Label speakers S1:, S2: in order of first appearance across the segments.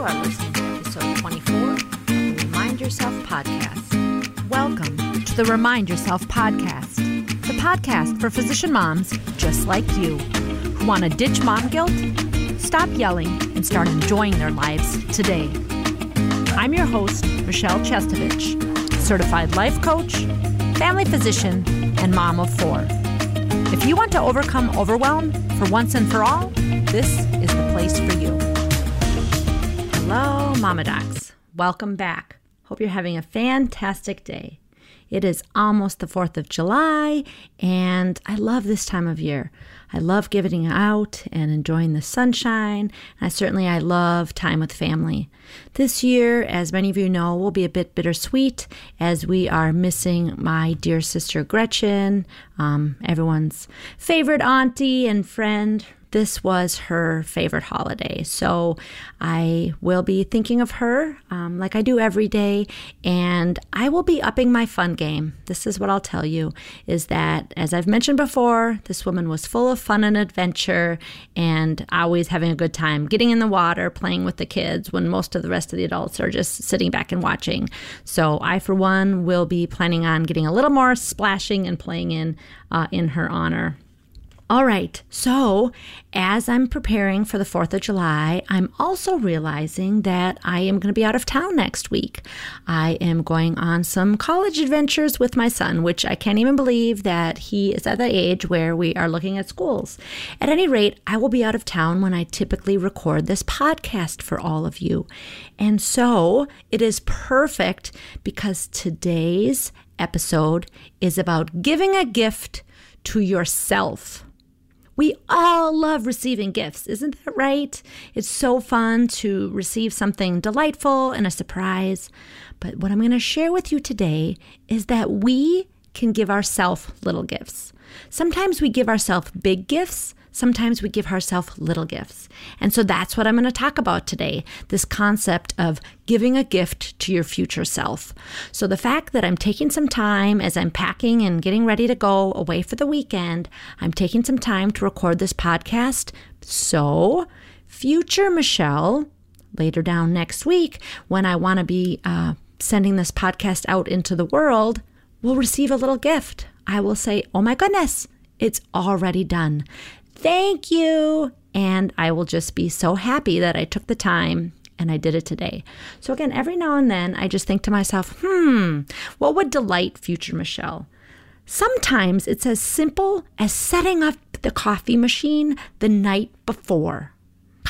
S1: You are listening to episode 24 of the Remind Yourself podcast. Welcome to the Remind Yourself podcast, the podcast for physician moms just like you who want to ditch mom guilt, stop yelling, and start enjoying their lives today. I'm your host, Michelle Chestovich, certified life coach, family physician, and mom of four. If you want to overcome overwhelm for once and for all, this is the place for you. Hello, Mama Docs. Welcome back. Hope you're having a fantastic day. It is almost the 4th of July, and I love this time of year. I love getting out and enjoying the sunshine. And I certainly I love time with family. This year, as many of you know, will be a bit bittersweet as we are missing my dear sister Gretchen, um, everyone's favorite auntie and friend, this was her favorite holiday. So I will be thinking of her um, like I do every day, and I will be upping my fun game. This is what I'll tell you is that, as I've mentioned before, this woman was full of fun and adventure and always having a good time, getting in the water, playing with the kids when most of the rest of the adults are just sitting back and watching. So I, for one, will be planning on getting a little more splashing and playing in uh, in her honor. All right, so as I'm preparing for the 4th of July, I'm also realizing that I am going to be out of town next week. I am going on some college adventures with my son, which I can't even believe that he is at the age where we are looking at schools. At any rate, I will be out of town when I typically record this podcast for all of you. And so it is perfect because today's episode is about giving a gift to yourself. We all love receiving gifts, isn't that right? It's so fun to receive something delightful and a surprise. But what I'm going to share with you today is that we can give ourselves little gifts. Sometimes we give ourselves big gifts, sometimes we give ourselves little gifts. And so that's what I'm going to talk about today this concept of giving a gift to your future self. So the fact that I'm taking some time as I'm packing and getting ready to go away for the weekend, I'm taking some time to record this podcast. So, future Michelle, later down next week, when I want to be uh, sending this podcast out into the world, will receive a little gift. I will say, Oh my goodness, it's already done. Thank you. And I will just be so happy that I took the time and I did it today. So, again, every now and then I just think to myself, hmm, what would delight future Michelle? Sometimes it's as simple as setting up the coffee machine the night before.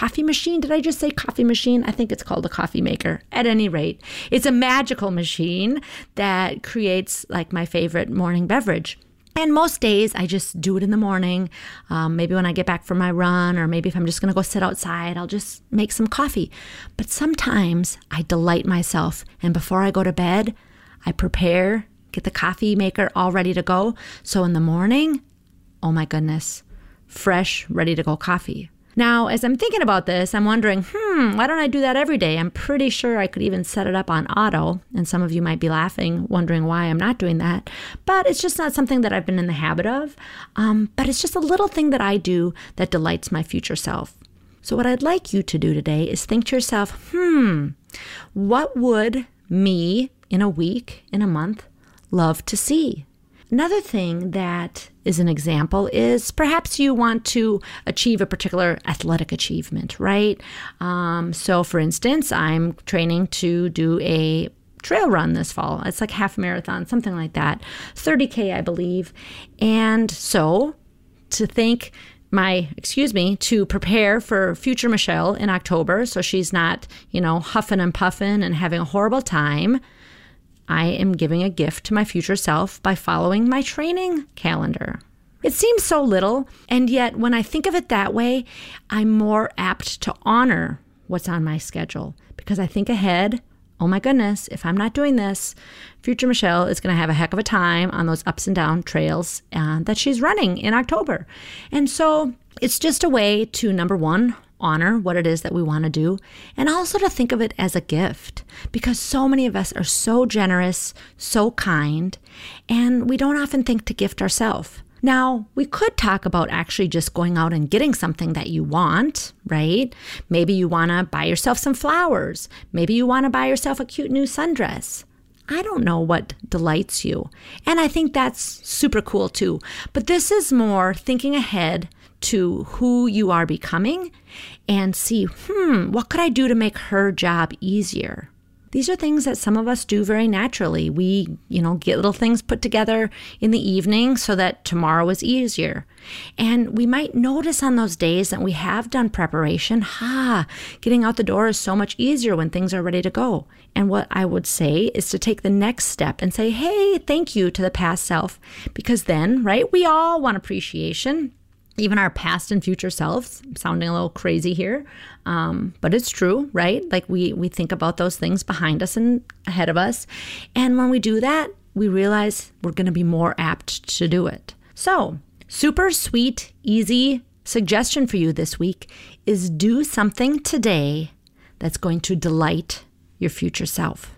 S1: Coffee machine? Did I just say coffee machine? I think it's called a coffee maker. At any rate, it's a magical machine that creates like my favorite morning beverage. And most days I just do it in the morning. Um, maybe when I get back from my run, or maybe if I'm just going to go sit outside, I'll just make some coffee. But sometimes I delight myself. And before I go to bed, I prepare, get the coffee maker all ready to go. So in the morning, oh my goodness, fresh, ready to go coffee. Now, as I'm thinking about this, I'm wondering, hmm, why don't I do that every day? I'm pretty sure I could even set it up on auto. And some of you might be laughing, wondering why I'm not doing that. But it's just not something that I've been in the habit of. Um, but it's just a little thing that I do that delights my future self. So, what I'd like you to do today is think to yourself, hmm, what would me in a week, in a month, love to see? Another thing that is an example is perhaps you want to achieve a particular athletic achievement, right? Um, so, for instance, I'm training to do a trail run this fall. It's like half marathon, something like that, 30K, I believe. And so, to think, my excuse me to prepare for future Michelle in October so she's not, you know, huffing and puffing and having a horrible time. I am giving a gift to my future self by following my training calendar. It seems so little, and yet when I think of it that way, I'm more apt to honor what's on my schedule because I think ahead. Oh my goodness, if I'm not doing this, future Michelle is going to have a heck of a time on those ups and down trails uh, that she's running in October. And so it's just a way to number one, honor what it is that we want to do, and also to think of it as a gift because so many of us are so generous, so kind, and we don't often think to gift ourselves. Now, we could talk about actually just going out and getting something that you want, right? Maybe you want to buy yourself some flowers. Maybe you want to buy yourself a cute new sundress. I don't know what delights you. And I think that's super cool too. But this is more thinking ahead to who you are becoming and see, hmm, what could I do to make her job easier? These are things that some of us do very naturally. We, you know, get little things put together in the evening so that tomorrow is easier. And we might notice on those days that we have done preparation, ha, getting out the door is so much easier when things are ready to go. And what I would say is to take the next step and say, hey, thank you to the past self. Because then, right, we all want appreciation even our past and future selves sounding a little crazy here um, but it's true right? Like we we think about those things behind us and ahead of us. And when we do that we realize we're going to be more apt to do it. So super sweet easy suggestion for you this week is do something today that's going to delight your future self.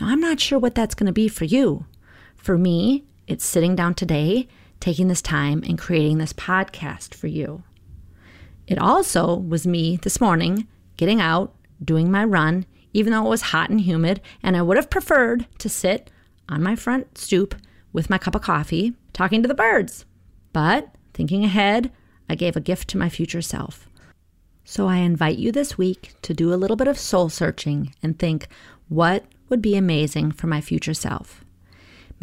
S1: Now i'm not sure what that's going to be for you. For me it's sitting down today taking this time and creating this podcast for you. It also was me this morning getting out, doing my run, even though it was hot and humid, and I would have preferred to sit on my front stoop with my cup of coffee talking to the birds. But thinking ahead, I gave a gift to my future self. So I invite you this week to do a little bit of soul searching and think what would be amazing for my future self.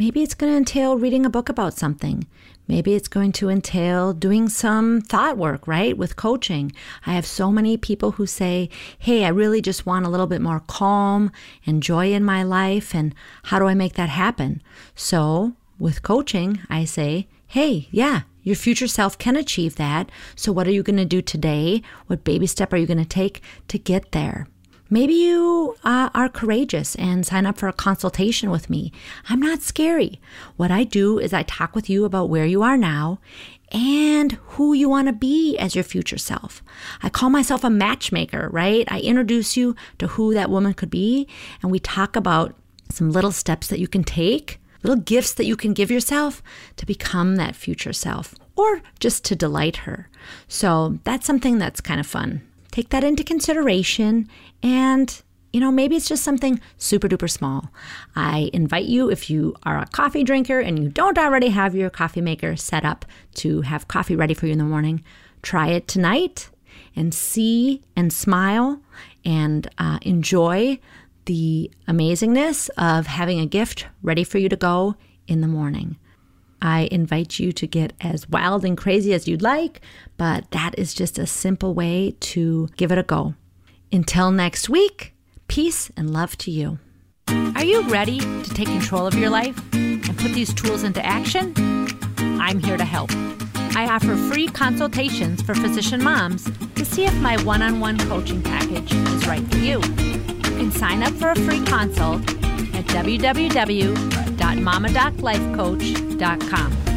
S1: Maybe it's going to entail reading a book about something. Maybe it's going to entail doing some thought work, right? With coaching. I have so many people who say, Hey, I really just want a little bit more calm and joy in my life. And how do I make that happen? So with coaching, I say, Hey, yeah, your future self can achieve that. So what are you going to do today? What baby step are you going to take to get there? Maybe you uh, are courageous and sign up for a consultation with me. I'm not scary. What I do is I talk with you about where you are now and who you want to be as your future self. I call myself a matchmaker, right? I introduce you to who that woman could be, and we talk about some little steps that you can take, little gifts that you can give yourself to become that future self or just to delight her. So that's something that's kind of fun take that into consideration and you know, maybe it's just something super duper small. I invite you, if you are a coffee drinker and you don't already have your coffee maker set up to have coffee ready for you in the morning, try it tonight and see and smile and uh, enjoy the amazingness of having a gift ready for you to go in the morning. I invite you to get as wild and crazy as you'd like, but that is just a simple way to give it a go. Until next week, peace and love to you. Are you ready to take control of your life and put these tools into action? I'm here to help. I offer free consultations for physician moms to see if my one on one coaching package is right for you. You can sign up for a free consult at www.mamadoclifecoach.com.